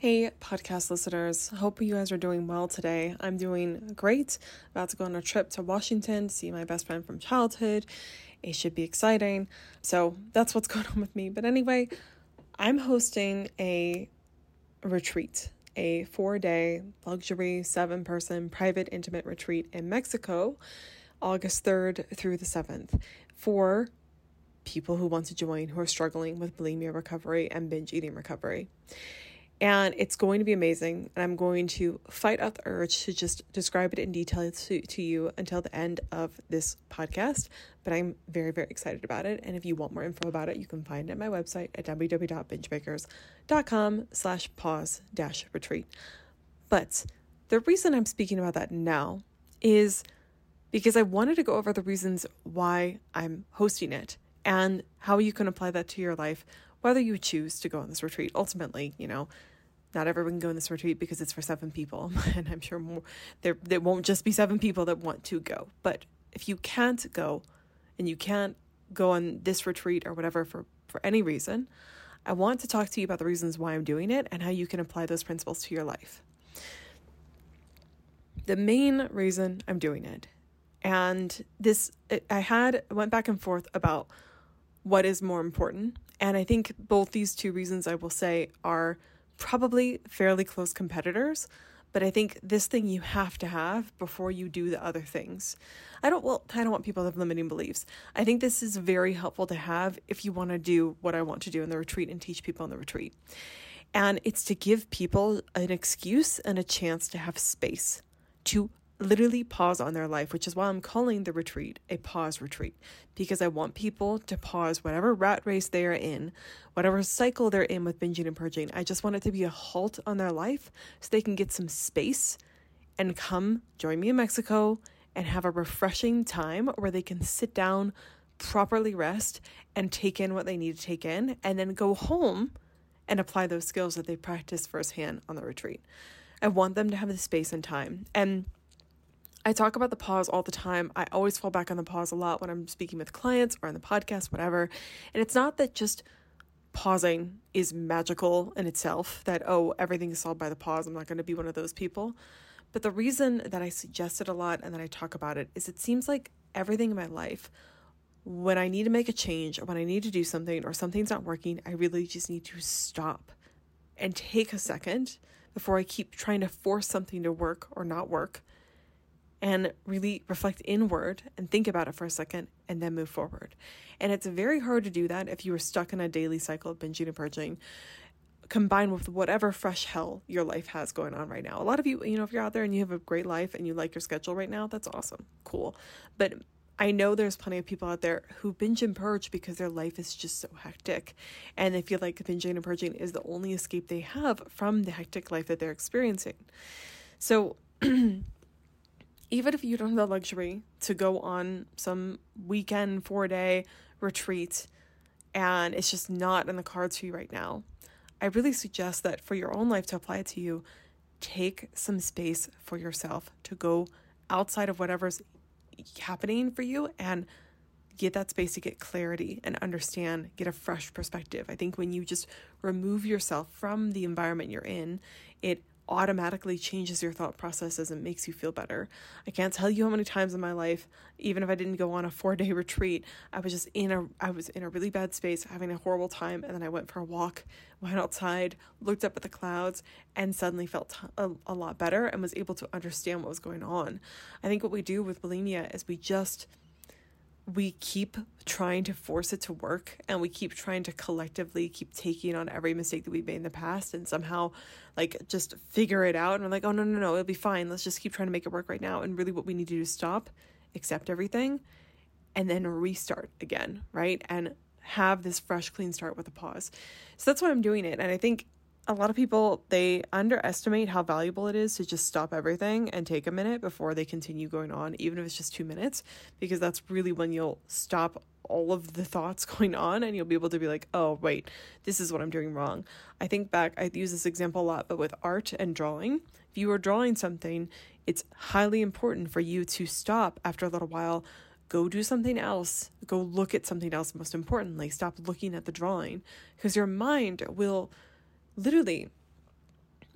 Hey, podcast listeners. Hope you guys are doing well today. I'm doing great. About to go on a trip to Washington to see my best friend from childhood it should be exciting. So that's what's going on with me. But anyway, I'm hosting a retreat, a four day luxury, seven person private intimate retreat in Mexico, August 3rd through the 7th for people who want to join who are struggling with bulimia recovery and binge eating recovery and it's going to be amazing. And I'm going to fight out the urge to just describe it in detail to, to you until the end of this podcast. But I'm very, very excited about it. And if you want more info about it, you can find it at my website at www.bingebreakers.com slash pause dash retreat. But the reason I'm speaking about that now is because I wanted to go over the reasons why I'm hosting it and how you can apply that to your life whether you choose to go on this retreat. Ultimately, you know, not everyone can go in this retreat because it's for seven people and i'm sure more there there won't just be seven people that want to go. But if you can't go and you can't go on this retreat or whatever for for any reason i want to talk to you about the reasons why i'm doing it and how you can apply those principles to your life. The main reason i'm doing it and this i had went back and forth about what is more important and i think both these two reasons i will say are probably fairly close competitors, but I think this thing you have to have before you do the other things. I don't well, I don't want people to have limiting beliefs. I think this is very helpful to have if you want to do what I want to do in the retreat and teach people in the retreat. And it's to give people an excuse and a chance to have space to literally pause on their life, which is why I'm calling the retreat a pause retreat, because I want people to pause whatever rat race they are in, whatever cycle they're in with binging and purging. I just want it to be a halt on their life so they can get some space and come join me in Mexico and have a refreshing time where they can sit down, properly rest, and take in what they need to take in, and then go home and apply those skills that they practiced firsthand on the retreat. I want them to have the space and time. And I talk about the pause all the time. I always fall back on the pause a lot when I'm speaking with clients or on the podcast, whatever. And it's not that just pausing is magical in itself, that, oh, everything is solved by the pause. I'm not going to be one of those people. But the reason that I suggest it a lot and that I talk about it is it seems like everything in my life, when I need to make a change or when I need to do something or something's not working, I really just need to stop and take a second before I keep trying to force something to work or not work and really reflect inward and think about it for a second and then move forward. And it's very hard to do that if you are stuck in a daily cycle of binging and purging combined with whatever fresh hell your life has going on right now. A lot of you, you know, if you're out there and you have a great life and you like your schedule right now, that's awesome. Cool. But I know there's plenty of people out there who binge and purge because their life is just so hectic and they feel like binging and purging is the only escape they have from the hectic life that they're experiencing. So even if you don't have the luxury to go on some weekend four day retreat and it's just not in the cards for you right now, I really suggest that for your own life to apply it to you, take some space for yourself to go outside of whatever's happening for you and get that space to get clarity and understand, get a fresh perspective. I think when you just remove yourself from the environment you're in, it automatically changes your thought processes and makes you feel better. I can't tell you how many times in my life, even if I didn't go on a 4-day retreat, I was just in a I was in a really bad space, having a horrible time, and then I went for a walk, went outside, looked up at the clouds, and suddenly felt a, a lot better and was able to understand what was going on. I think what we do with bulimia is we just we keep trying to force it to work and we keep trying to collectively keep taking on every mistake that we've made in the past and somehow like just figure it out and we're like oh no no no it'll be fine let's just keep trying to make it work right now and really what we need to do is stop accept everything and then restart again, right? And have this fresh, clean start with a pause. So that's why I'm doing it. And I think a lot of people they underestimate how valuable it is to just stop everything and take a minute before they continue going on even if it's just 2 minutes because that's really when you'll stop all of the thoughts going on and you'll be able to be like oh wait this is what i'm doing wrong. I think back i use this example a lot but with art and drawing if you are drawing something it's highly important for you to stop after a little while go do something else go look at something else most importantly stop looking at the drawing because your mind will literally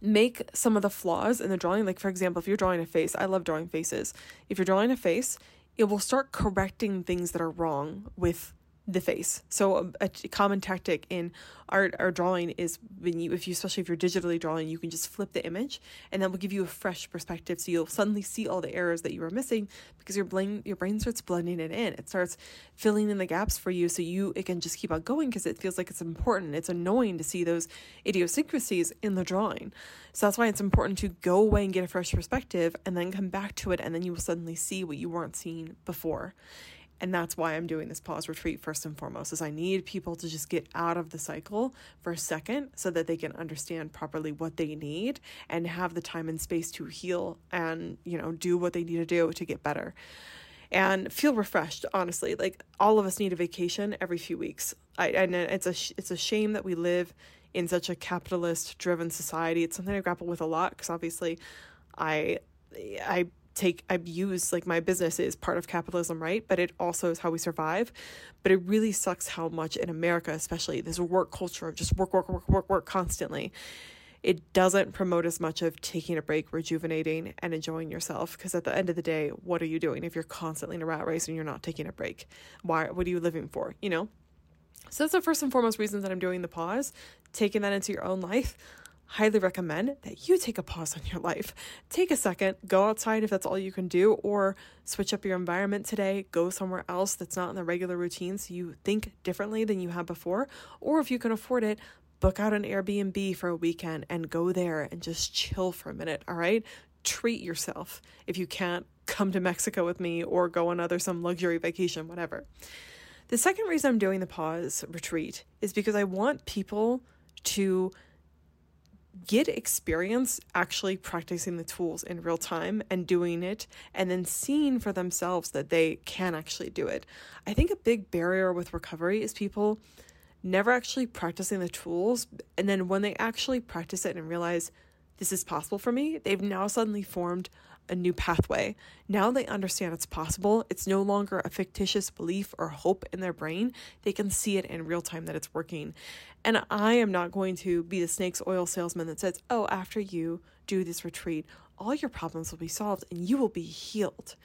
make some of the flaws in the drawing. Like, for example, if you're drawing a face, I love drawing faces. If you're drawing a face, it will start correcting things that are wrong with the face. So a, a, common tactic in art or drawing is when you, if you, especially if you're digitally drawing, you can just flip the image, and that will give you a fresh perspective. So you'll suddenly see all the errors that you were missing because your brain, your brain starts blending it in. It starts filling in the gaps for you, so you it can just keep on going because it feels like it's important. It's annoying to see those idiosyncrasies in the drawing. So that's why it's important to go away and get a fresh perspective, and then come back to it, and then you will suddenly see what you weren't seeing before. And that's why I'm doing this pause retreat first and foremost is I need people to just get out of the cycle for a second so that they can understand properly what they need and have the time and space to heal and, you know, do what they need to do to get better. And feel refreshed, honestly. Like all of us need a vacation every few weeks. I and it's a it's a shame that we live in such a capitalist driven society. It's something I grapple with a lot because obviously I I take I use like my business is part of capitalism, right? But it also is how we survive. But it really sucks how much in America, especially this work culture of just work, work, work, work, work constantly. It doesn't promote as much of taking a break, rejuvenating, and enjoying yourself. Because at the end of the day, what are you doing if you're constantly in a rat race and you're not taking a break? Why? What are you living for? You know. So that's the first and foremost reason that I'm doing the pause, taking that into your own life highly recommend that you take a pause on your life. Take a second, go outside if that's all you can do, or switch up your environment today, go somewhere else that's not in the regular routine so you think differently than you have before. Or if you can afford it, book out an Airbnb for a weekend and go there and just chill for a minute, all right? Treat yourself if you can't come to Mexico with me or go on other some luxury vacation, whatever. The second reason I'm doing the pause retreat is because I want people to get experience actually practicing the tools in real time and doing it and then seeing for themselves that they can actually do it. I think a big barrier with recovery is people never actually practicing the tools and then when they actually practice it and realize this is possible for me, they've now suddenly formed a new pathway. Now they understand it's possible. It's no longer a fictitious belief or hope in their brain. They can see it in real time that it's working. And I am not going to be the snake's oil salesman that says, oh, after you do this retreat, all your problems will be solved and you will be healed.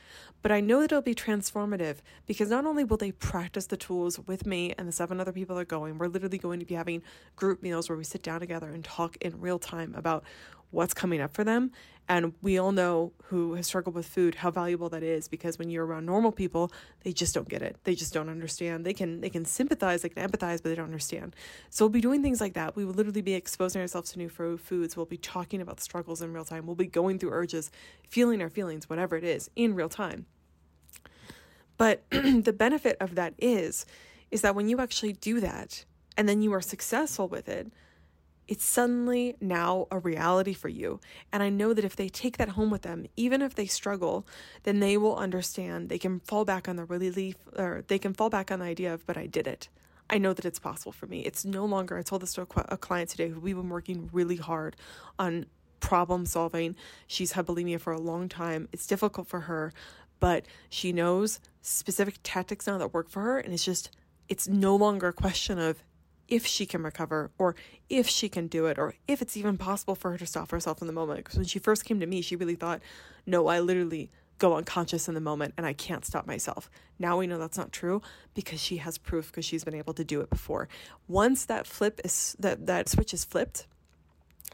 But I know that it'll be transformative because not only will they practice the tools with me and the seven other people that are going, we're literally going to be having group meals where we sit down together and talk in real time about what's coming up for them. And we all know who has struggled with food how valuable that is because when you're around normal people, they just don't get it. They just don't understand. They can they can sympathize, they can empathize, but they don't understand. So we'll be doing things like that. We will literally be exposing ourselves to new foods. We'll be talking about struggles in real time. We'll be going through urges, feeling our feelings, whatever it is, in real time. But the benefit of that is is that when you actually do that and then you are successful with it, it's suddenly now a reality for you. And I know that if they take that home with them, even if they struggle, then they will understand. They can fall back on the relief, or they can fall back on the idea of, but I did it. I know that it's possible for me. It's no longer, I told this to a, client today who we've been working really hard on problem solving. She's had bulimia for a long time. It's difficult for her, but she knows specific tactics now that work for her. And it's just, it's no longer a question of if she can recover or if she can do it or if it's even possible for her to stop herself in the moment. Because when she first came to me, she really thought, no, I literally go unconscious in the moment and I can't stop myself. Now we know that's not true because she has proof because she's been able to do it before. Once that flip is that that switch is flipped,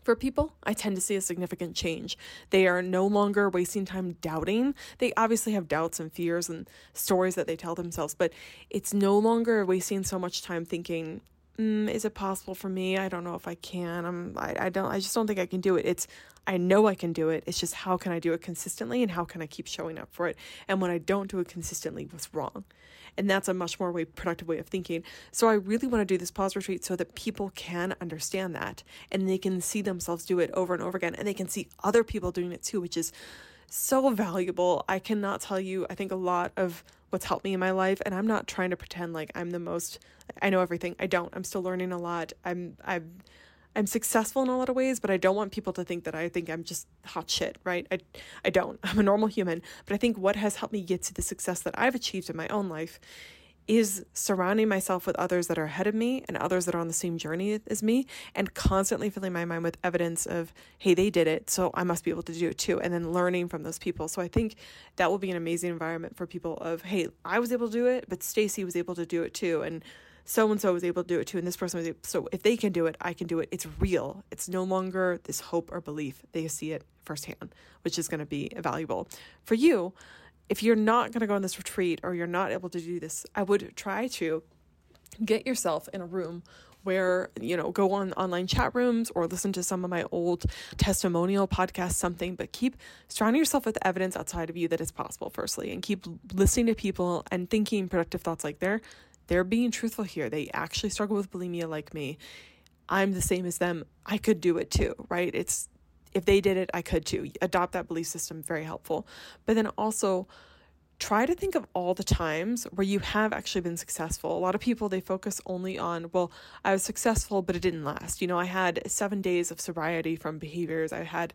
for people, I tend to see a significant change. They are no longer wasting time doubting. They obviously have doubts and fears and stories that they tell themselves, but it's no longer wasting so much time thinking, mm, is it possible for me? I don't know if I can. I'm, I, I don't, I just don't think I can do it. It's, I know I can do it. It's just how can I do it consistently and how can I keep showing up for it? And when I don't do it consistently, what's wrong? And that's a much more way productive way of thinking. So I really want to do this pause retreat so that people can understand that and they can see themselves do it over and over again and they can see other people doing it too, which is so valuable. I cannot tell you, I think a lot of what's helped me in my life and I'm not trying to pretend like I'm the most I know everything. I don't. I'm still learning a lot. I'm I'm I'm successful in a lot of ways, but I don't want people to think that I think I'm just hot shit, right? I I don't. I'm a normal human, but I think what has helped me get to the success that I've achieved in my own life is surrounding myself with others that are ahead of me and others that are on the same journey as me and constantly filling my mind with evidence of hey they did it so i must be able to do it too and then learning from those people. So i think that will be an amazing environment for people of hey i was able to do it but stacy was able to do it too and so and so was able to do it too and this person was able so if they can do it i can do it. It's real. It's no longer this hope or belief. They see it firsthand which is going to be valuable for you if you're not going to go on this retreat or you're not able to do this, I would try to get yourself in a room where you know go on online chat rooms or listen to some of my old testimonial podcasts something but keep surrounding yourself with evidence outside of you that it's possible firstly and keep listening to people and thinking productive thoughts like they're they're being truthful here. They actually struggle with bulimia like me. I'm the same as them. I could do it too right? It's if they did it, I could too. Adopt that belief system, very helpful. But then also, try to think of all the times where you have actually been successful. A lot of people they focus only on, well, I was successful, but it didn't last. You know, I had 7 days of sobriety from behaviors. I had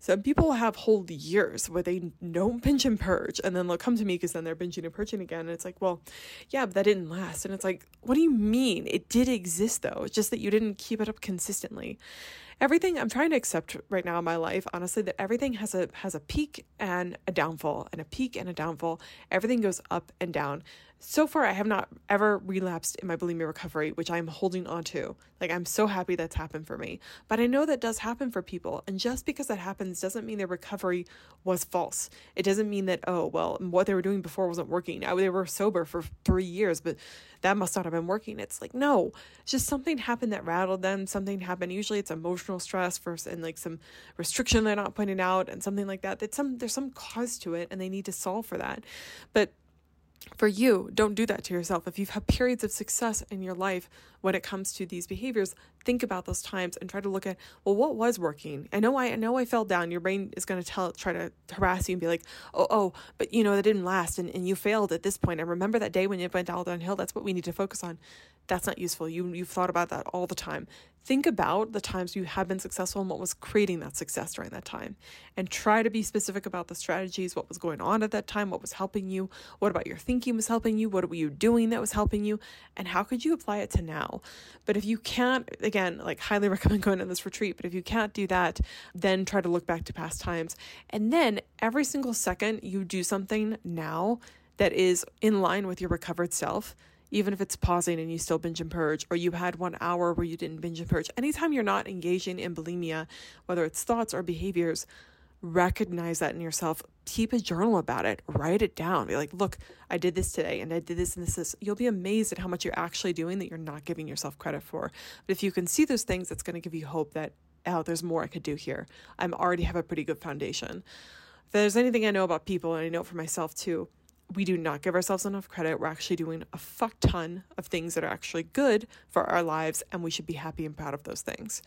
some people have whole years where they don't binge and purge, and then they'll come to me because then they're binging and purging again. And it's like, well, yeah, but that didn't last. And it's like, what do you mean? It did exist though. It's just that you didn't keep it up consistently everything I'm trying to accept right now in my life, honestly, that everything has a has a peak and a downfall, and a peak and a downfall. Everything goes up and down. So far, I have not ever relapsed in my bulimia recovery, which I'm holding on to. Like, I'm so happy that's happened for me. But I know that does happen for people. And just because that happens doesn't mean their recovery was false. It doesn't mean that, oh, well, what they were doing before wasn't working. They were sober for three years, but that must not have been working. It's like, no, it's just something happened that rattled them. Something happened. Usually it's emotional stress first and like some restriction they're not pointing out and something like that. That some, there's some cause to it and they need to solve for that. But for you, don't do that to yourself. If you've had periods of success in your life when it comes to these behaviors, think about those times and try to look at, well, what was working? I know I, I know I fell down. Your brain is going to tell, try to harass you and be like, oh, oh, but you know, that didn't last and, and you failed at this point. I remember that day when you went all downhill? That's what we need to focus on. That's not useful. You, you've thought about that all the time. Think about the times you have been successful and what was creating that success during that time. And try to be specific about the strategies, what was going on at that time, what was helping you, what about your thinking was helping you, what were you doing that was helping you, and how could you apply it to now. But if you can't, again, like highly recommend going on this retreat, but if you can't do that, then try to look back to past times. And then every single second you do something now that is in line with your recovered self even if it's pausing and you still binge and purge, or you had one hour where you didn't binge and purge. Anytime you're not engaging in bulimia, whether it's thoughts or behaviors, recognize that in yourself. Keep a journal about it. Write it down. Be like, look, I did this today and I did this and this, this. You'll be amazed at how much you're actually doing that you're not giving yourself credit for. But if you can see those things, it's going to give you hope that, oh, there's more I could do here. I'm already have a pretty good foundation. If there's anything I know about people, and I know for myself too, we do not give ourselves enough credit. We're actually doing a fuck ton of things that are actually good for our lives, and we should be happy and proud of those things.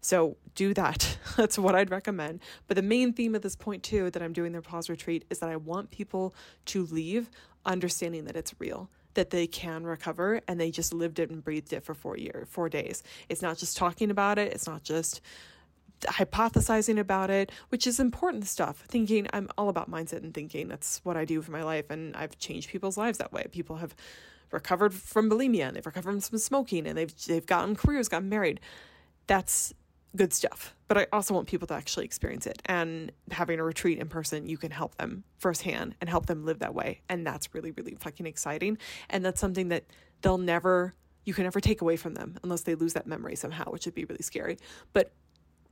So do that. That's what I'd recommend. But the main theme of this point, too, that I'm doing their pause retreat is that I want people to leave understanding that it's real that they can recover and they just lived it and breathed it for four years, four days. It's not just talking about it. It's not just hypothesizing about it, which is important stuff. Thinking, I'm all about mindset and thinking. That's what I do for my life. And I've changed people's lives that way. People have recovered from bulimia and they've recovered from smoking and they've, they've gotten careers, gotten married. That's good stuff. But I also want people to actually experience it. And having a retreat in person, you can help them firsthand and help them live that way. And that's really, really fucking exciting. And that's something that they'll never, you can never take away from them unless they lose that memory somehow, which would be really scary. But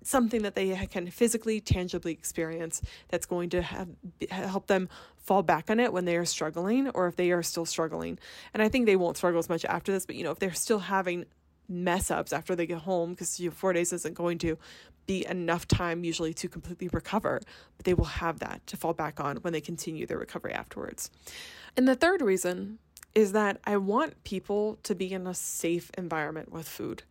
something that they can physically, tangibly experience that's going to have, help them fall back on it when they are struggling or if they are still struggling. And I think they won't struggle as much after this, but you know, if they're still having mess ups after they get home because you know, four days isn't going to be enough time usually to completely recover, but they will have that to fall back on when they continue their recovery afterwards. And the third reason is that I want people to be in a safe environment with food.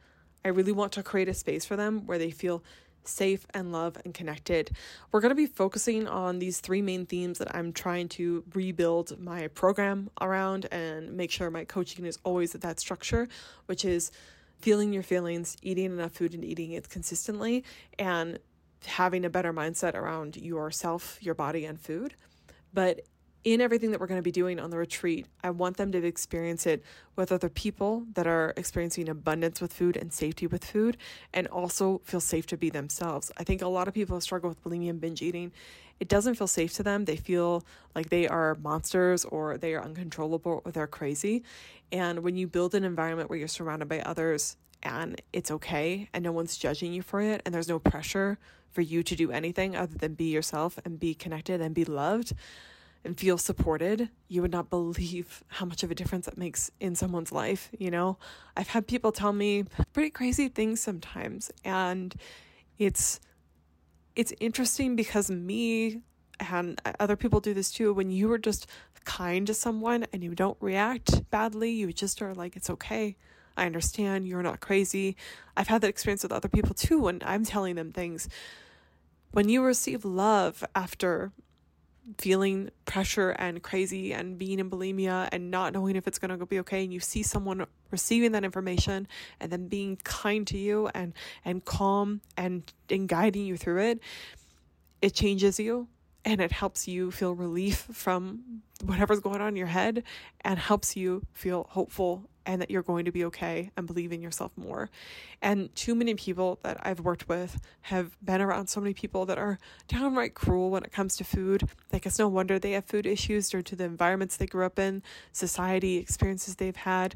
I really want to create a space for them where they feel safe and love and connected. We're going to be focusing on these three main themes that I'm trying to rebuild my program around and make sure my coaching is always at that structure, which is feeling your feelings, eating enough food and eating it consistently, and having a better mindset around yourself, your body, and food. But in everything that we're going to be doing on the retreat, I want them to experience it with other people that are experiencing abundance with food and safety with food, and also feel safe to be themselves. I think a lot of people struggle with bulimia and binge eating. It doesn't feel safe to them. They feel like they are monsters or they are uncontrollable or they're crazy. And when you build an environment where you're surrounded by others and it's okay and no one's judging you for it and there's no pressure for you to do anything other than be yourself and be connected and be loved and feel supported, you would not believe how much of a difference that makes in someone's life. You know, I've had people tell me pretty crazy things sometimes, and it's it's interesting because me and other people do this too. When you are just kind to someone and you don't react badly, you just are like, it's okay. I understand you're not crazy. I've had that experience with other people too when I'm telling them things. When you receive love after feeling pressure and crazy and being in bulimia and not knowing if it's going to be okay and you see someone receiving that information and then being kind to you and and calm and and guiding you through it it changes you and it helps you feel relief from whatever's going on in your head and helps you feel hopeful and that you're going to be okay and believe in yourself more. And too many people that I've worked with have been around so many people that are downright cruel when it comes to food. Like it's no wonder they have food issues due to the environments they grew up in, society experiences they've had.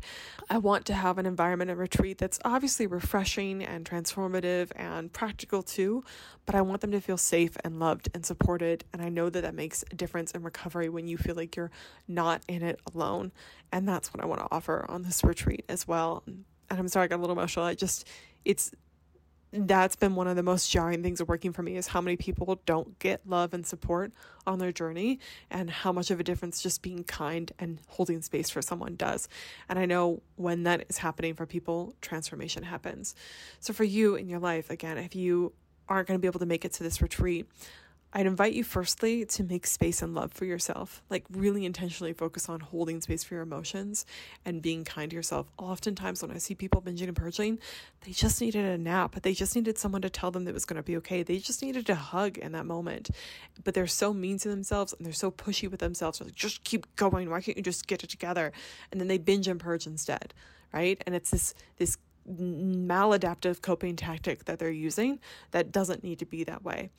I want to have an environment and retreat that's obviously refreshing and transformative and practical too, but I want them to feel safe and loved and supported. And I know that that makes a difference in recovery when you feel like you're not in it alone. And that's what I want to offer on this retreat as well. And I'm sorry, I got a little emotional. I just, it's, that's been one of the most jarring things of working for me is how many people don't get love and support on their journey and how much of a difference just being kind and holding space for someone does. And I know when that is happening for people, transformation happens. So for you in your life, again, if you aren't going to be able to make it to this retreat, I'd invite you firstly to make space and love for yourself. Like, really intentionally focus on holding space for your emotions and being kind to yourself. Oftentimes, when I see people binging and purging, they just needed a nap. They just needed someone to tell them that it was going to be okay. They just needed a hug in that moment. But they're so mean to themselves and they're so pushy with themselves. They're like, just keep going. Why can't you just get it together? And then they binge and purge instead, right? And it's this this maladaptive coping tactic that they're using that doesn't need to be that way.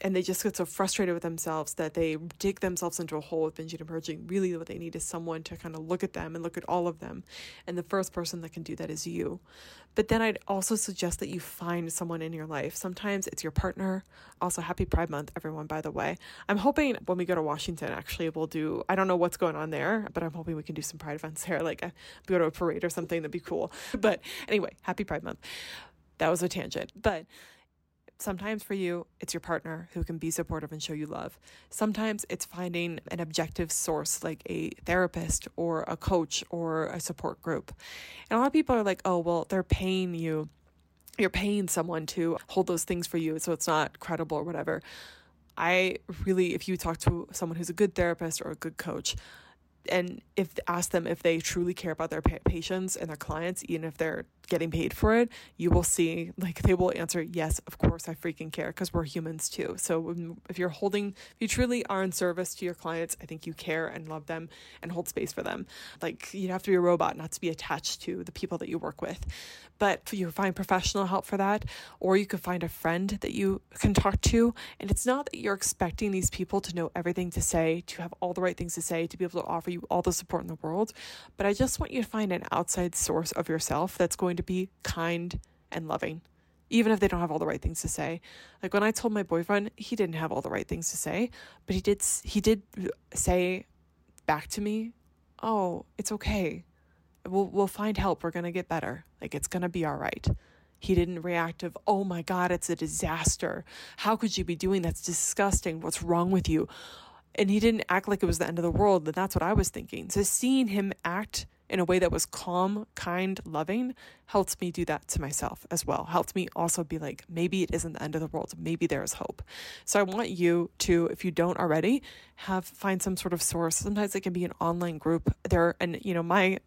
And they just get so frustrated with themselves that they dig themselves into a hole with binging and purging. Really, what they need is someone to kind of look at them and look at all of them. And the first person that can do that is you. But then I'd also suggest that you find someone in your life. Sometimes it's your partner. Also, happy Pride Month, everyone, by the way. I'm hoping when we go to Washington, actually, we'll do, I don't know what's going on there, but I'm hoping we can do some Pride events there, like go to a parade or something. That'd be cool. But anyway, happy Pride Month. That was a tangent. But Sometimes for you, it's your partner who can be supportive and show you love. Sometimes it's finding an objective source like a therapist or a coach or a support group. And a lot of people are like, oh, well, they're paying you. You're paying someone to hold those things for you, so it's not credible or whatever. I really, if you talk to someone who's a good therapist or a good coach, and if ask them if they truly care about their patients and their clients even if they're getting paid for it you will see like they will answer yes of course i freaking care because we're humans too. So um, if you're holding if you truly are in service to your clients i think you care and love them and hold space for them. Like you'd have to be a robot not to be attached to the people that you work with. But you find professional help for that or you could find a friend that you can talk to and it's not that you're expecting these people to know everything to say to have all the right things to say to be able to offer you all the support in the world, but I just want you to find an outside source of yourself that's going to be kind and loving, even if they don't have all the right things to say. Like when I told my boyfriend, he didn't have all the right things to say, but he did he did say back to me, "Oh, it's okay." we'll we'll find help. We're going to get better. Like it's going to be all right. He didn't react of, "Oh my god, it's a disaster. How could you be doing that's disgusting. What's wrong with you?" And he didn't act like it was the end of the world, and that's what I was thinking. So seeing him act in a way that was calm, kind, loving helped me do that to myself as well. Helped me also be like, maybe it isn't the end of the world. Maybe there is hope. So I want you to, if you don't already, have find some sort of source. Sometimes it can be an online group. There and you know, my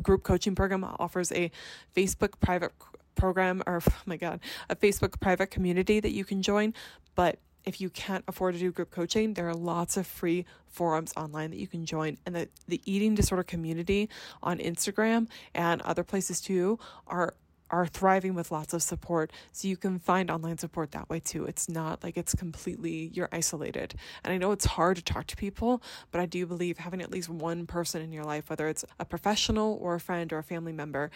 group coaching program offers a Facebook private program or oh my god, a Facebook private community that you can join, but if you can't afford to do group coaching, there are lots of free forums online that you can join. And the, the eating disorder community on Instagram and other places too are are thriving with lots of support. So you can find online support that way too. It's not like it's completely you're isolated. And I know it's hard to talk to people, but I do believe having at least one person in your life, whether it's a professional or a friend or a family member,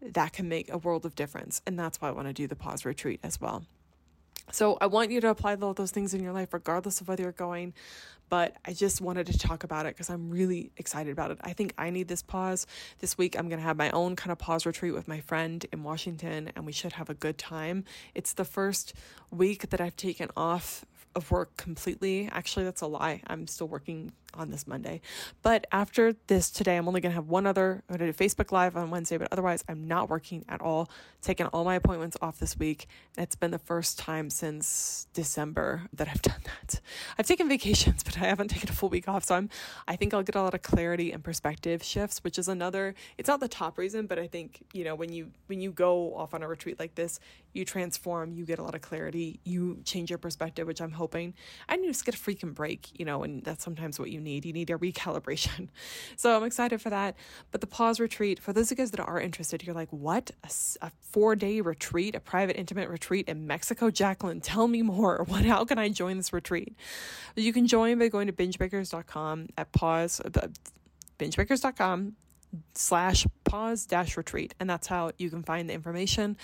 that can make a world of difference. And that's why I want to do the pause retreat as well. So I want you to apply all those things in your life, regardless of whether you're going. But I just wanted to talk about it because I'm really excited about it. I think I need this pause. This week, I'm going to have my own kind of pause retreat with my friend in Washington, and we should have a good time. It's the first week that I've taken off of work completely. Actually, that's a lie. I'm still working on this Monday. But after this today, I'm only going to have one other. I'm going to do Facebook Live on Wednesday, but otherwise, I'm not working at all. Taking all my appointments off this week. It's been the first time since December that I've done that. I've taken vacations, but I haven't taken a full week off. So I'm, I think I'll get a lot of clarity and perspective shifts, which is another, it's not the top reason, but I think, you know, when you, when you go off on a retreat like this, you transform, you get a lot of clarity, you change your perspective, which I'm hoping. I need to get a freaking break, you know, and that's sometimes what you need. You need a recalibration. So I'm excited for that. But the pause retreat, for those of you guys that are interested, you're like, what? A, a four day retreat, a private, intimate retreat in Mexico? Jacqueline, tell me more. What? How can I join this retreat? You can join by going to bingebreakers.com at pause, uh, bingebreakers.com slash pause dash retreat and that's how you can find the information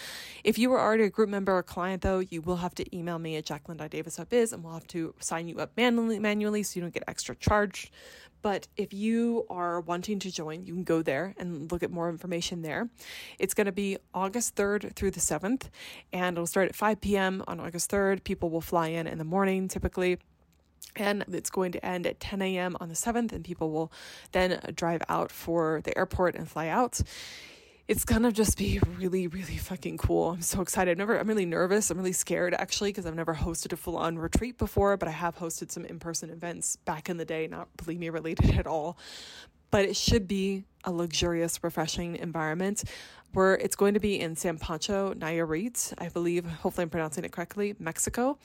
if you were already a group member or client though you will have to email me at jacqueline.davis.biz and we'll have to sign you up manually manually so you don't get extra charged but if you are wanting to join, you can go there and look at more information there. It's going to be August 3rd through the 7th, and it'll start at 5 p.m. on August 3rd. People will fly in in the morning typically and it's going to end at 10 a.m. on the 7th, and people will then drive out for the airport and fly out. It's gonna just be really, really fucking cool. I'm so excited. I've never, I'm really nervous. I'm really scared actually because I've never hosted a full on retreat before, but I have hosted some in person events back in the day, not Bulimia related at all. But it should be a luxurious, refreshing environment where it's going to be in San Pancho, Nayarit, I believe, hopefully I'm pronouncing it correctly, Mexico.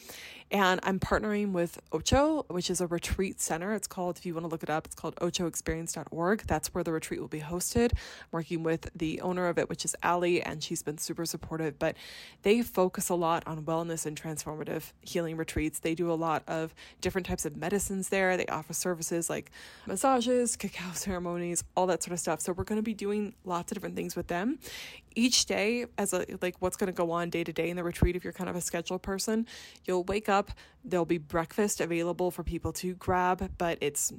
And I'm partnering with Ocho, which is a retreat center. It's called, if you want to look it up, it's called ochoexperience.org. That's where the retreat will be hosted. I'm working with the owner of it, which is Ali, and she's been super supportive. But they focus a lot on wellness and transformative healing retreats. They do a lot of different types of medicines there. They offer services like massages, cacao ceremonies, all that sort of stuff. So we're going to be doing lots of different things with them. Each day as a like what's going to go on day to day in the retreat if you're kind of a schedule person you'll wake up there'll be breakfast available for people to grab but it's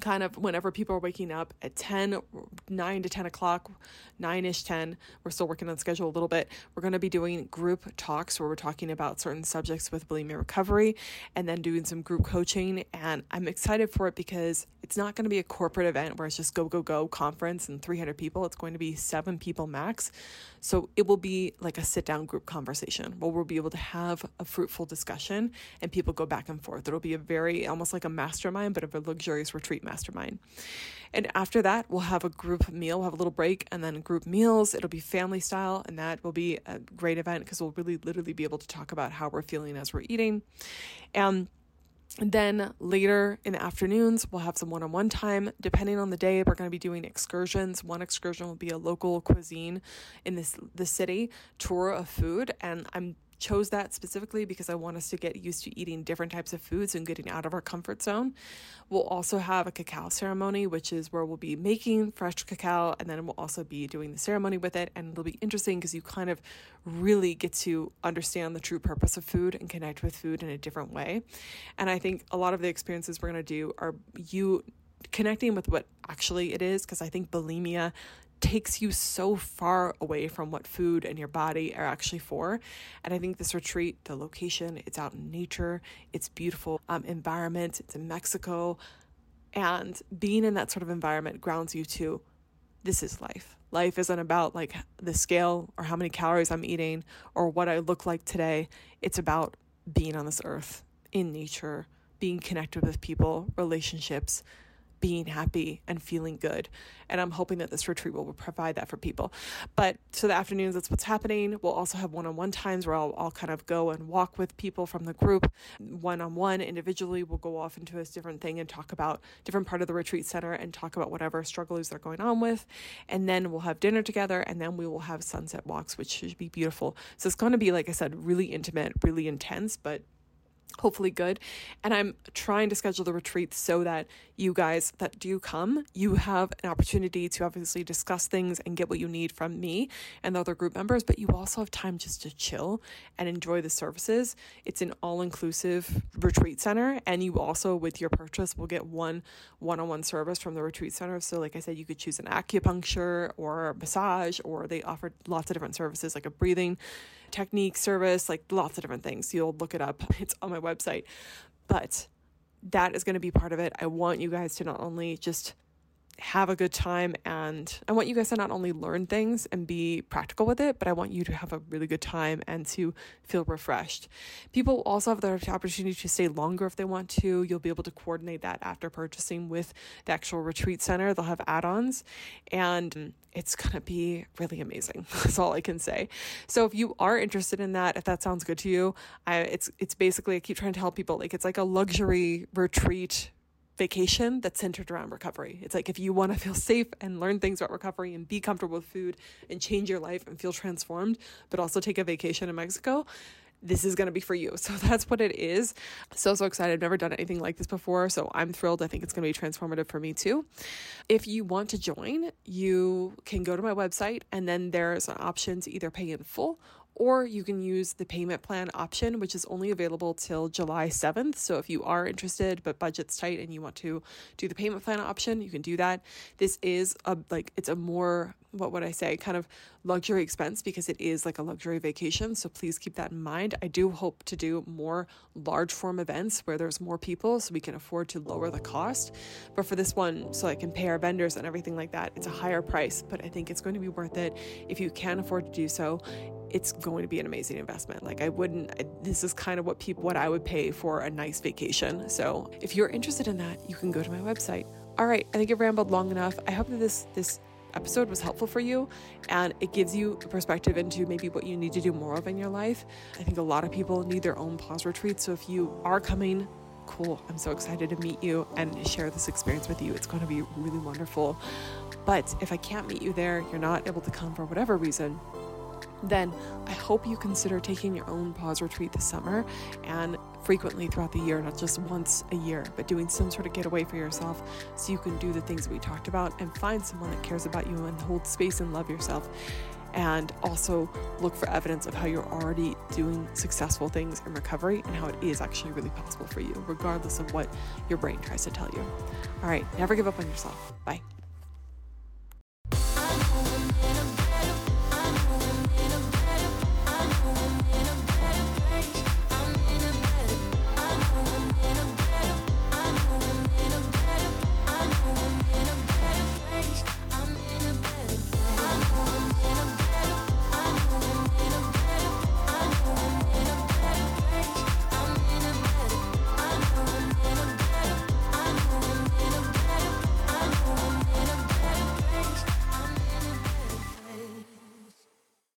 kind of whenever people are waking up at 10 9 to 10 o'clock 9ish 10 we're still working on schedule a little bit we're going to be doing group talks where we're talking about certain subjects with bulimia recovery and then doing some group coaching. And i'm excited for it because it's not going to be a corporate event where it's just go go go conference and 300 people. It's going to be seven people max. So it will be like a sit down group conversation where we'll be able to have a fruitful discussion and people go back and forth. It'll be a very almost like a mastermind but of a luxurious retreat mastermind. And after that, we'll have a group meal, we'll have a little break, and then group meals. It'll be family style, and that will be a great event because we'll really literally be able to talk about how we're feeling as we're eating. And then later in the afternoons, we'll have some one on one time. Depending on the day, we're going to be doing excursions. One excursion will be a local cuisine in this the city tour of food, and I'm chose that specifically because I want us to get used to eating different types of foods and getting out of our comfort zone. We'll also have a cacao ceremony, which is where we'll be making fresh cacao and then we'll also be doing the ceremony with it. And it'll be interesting because you kind of really get to understand the true purpose of food and connect with food in a different way. And I think a lot of the experiences we're going to do are you connecting with what actually it is because I think bulimia takes you so far away from what food and your body are actually for. And I think this retreat, the location, it's out in nature, it's beautiful um, environment, it's in Mexico. And being in that sort of environment grounds you to this is life. Life isn't about like the scale or how many calories I'm eating or what I look like today. It's about being on this earth, in nature, being connected with people, relationships, being happy and feeling good. And I'm hoping that this retreat will provide that for people. But so the afternoons, that's what's happening. We'll also have one on one times where I'll, I'll kind of go and walk with people from the group. One on one, individually, we'll go off into a different thing and talk about different part of the retreat center and talk about whatever struggles they're going on with. And then we'll have dinner together and then we will have sunset walks, which should be beautiful. So it's going to be, like I said, really intimate, really intense, but hopefully good. And I'm trying to schedule the retreat so that you guys that do come, you have an opportunity to obviously discuss things and get what you need from me and the other group members, but you also have time just to chill and enjoy the services. It's an all inclusive retreat center, and you also, with your purchase, will get one one on one service from the retreat center. So, like I said, you could choose an acupuncture or massage, or they offer lots of different services like a breathing technique service, like lots of different things. You'll look it up, it's on my website. But that is going to be part of it. I want you guys to not only just have a good time and I want you guys to not only learn things and be practical with it, but I want you to have a really good time and to feel refreshed. People also have the opportunity to stay longer if they want to. You'll be able to coordinate that after purchasing with the actual retreat center. They'll have add ons and it's going to be really amazing. That's all I can say. So if you are interested in that, if that sounds good to you, I, it's it's basically I keep trying to help people like it's like a luxury retreat vacation that's centered around recovery. It's like if you want to feel safe and learn things about recovery and be comfortable with food and change your life and feel transformed, but also take a vacation in Mexico, this is going to be for you. So that's what it is. So, so excited. I've never done anything like this before. So I'm thrilled. I think it's going to be transformative for me too. If you want to join, you can go to my website and then there's an option to either pay in full or you can use the payment plan option, which is only available till July 7th. So if you are interested, but budget's tight and you want to do the payment plan option, you can do that. This is a like, it's a more what would I say, kind of luxury expense because it is like a luxury vacation. So please keep that in mind. I do hope to do more large form events where there's more people so we can afford to lower the cost. But for this one, so I can pay our vendors and everything like that, it's a higher price, but I think it's going to be worth it. If you can afford to do so, it's going to be an amazing investment. Like I wouldn't this is kind of what people what I would pay for a nice vacation. So if you're interested in that, you can go to my website. All right, I think I've rambled long enough. I hope that this this episode was helpful for you and it gives you a perspective into maybe what you need to do more of in your life. I think a lot of people need their own pause retreat. So if you are coming, cool. I'm so excited to meet you and share this experience with you. It's going to be really wonderful. But if I can't meet you there, you're not able to come for whatever reason, then I hope you consider taking your own pause retreat this summer and frequently throughout the year, not just once a year, but doing some sort of getaway for yourself so you can do the things we talked about and find someone that cares about you and hold space and love yourself. And also look for evidence of how you're already doing successful things in recovery and how it is actually really possible for you, regardless of what your brain tries to tell you. All right, never give up on yourself. Bye.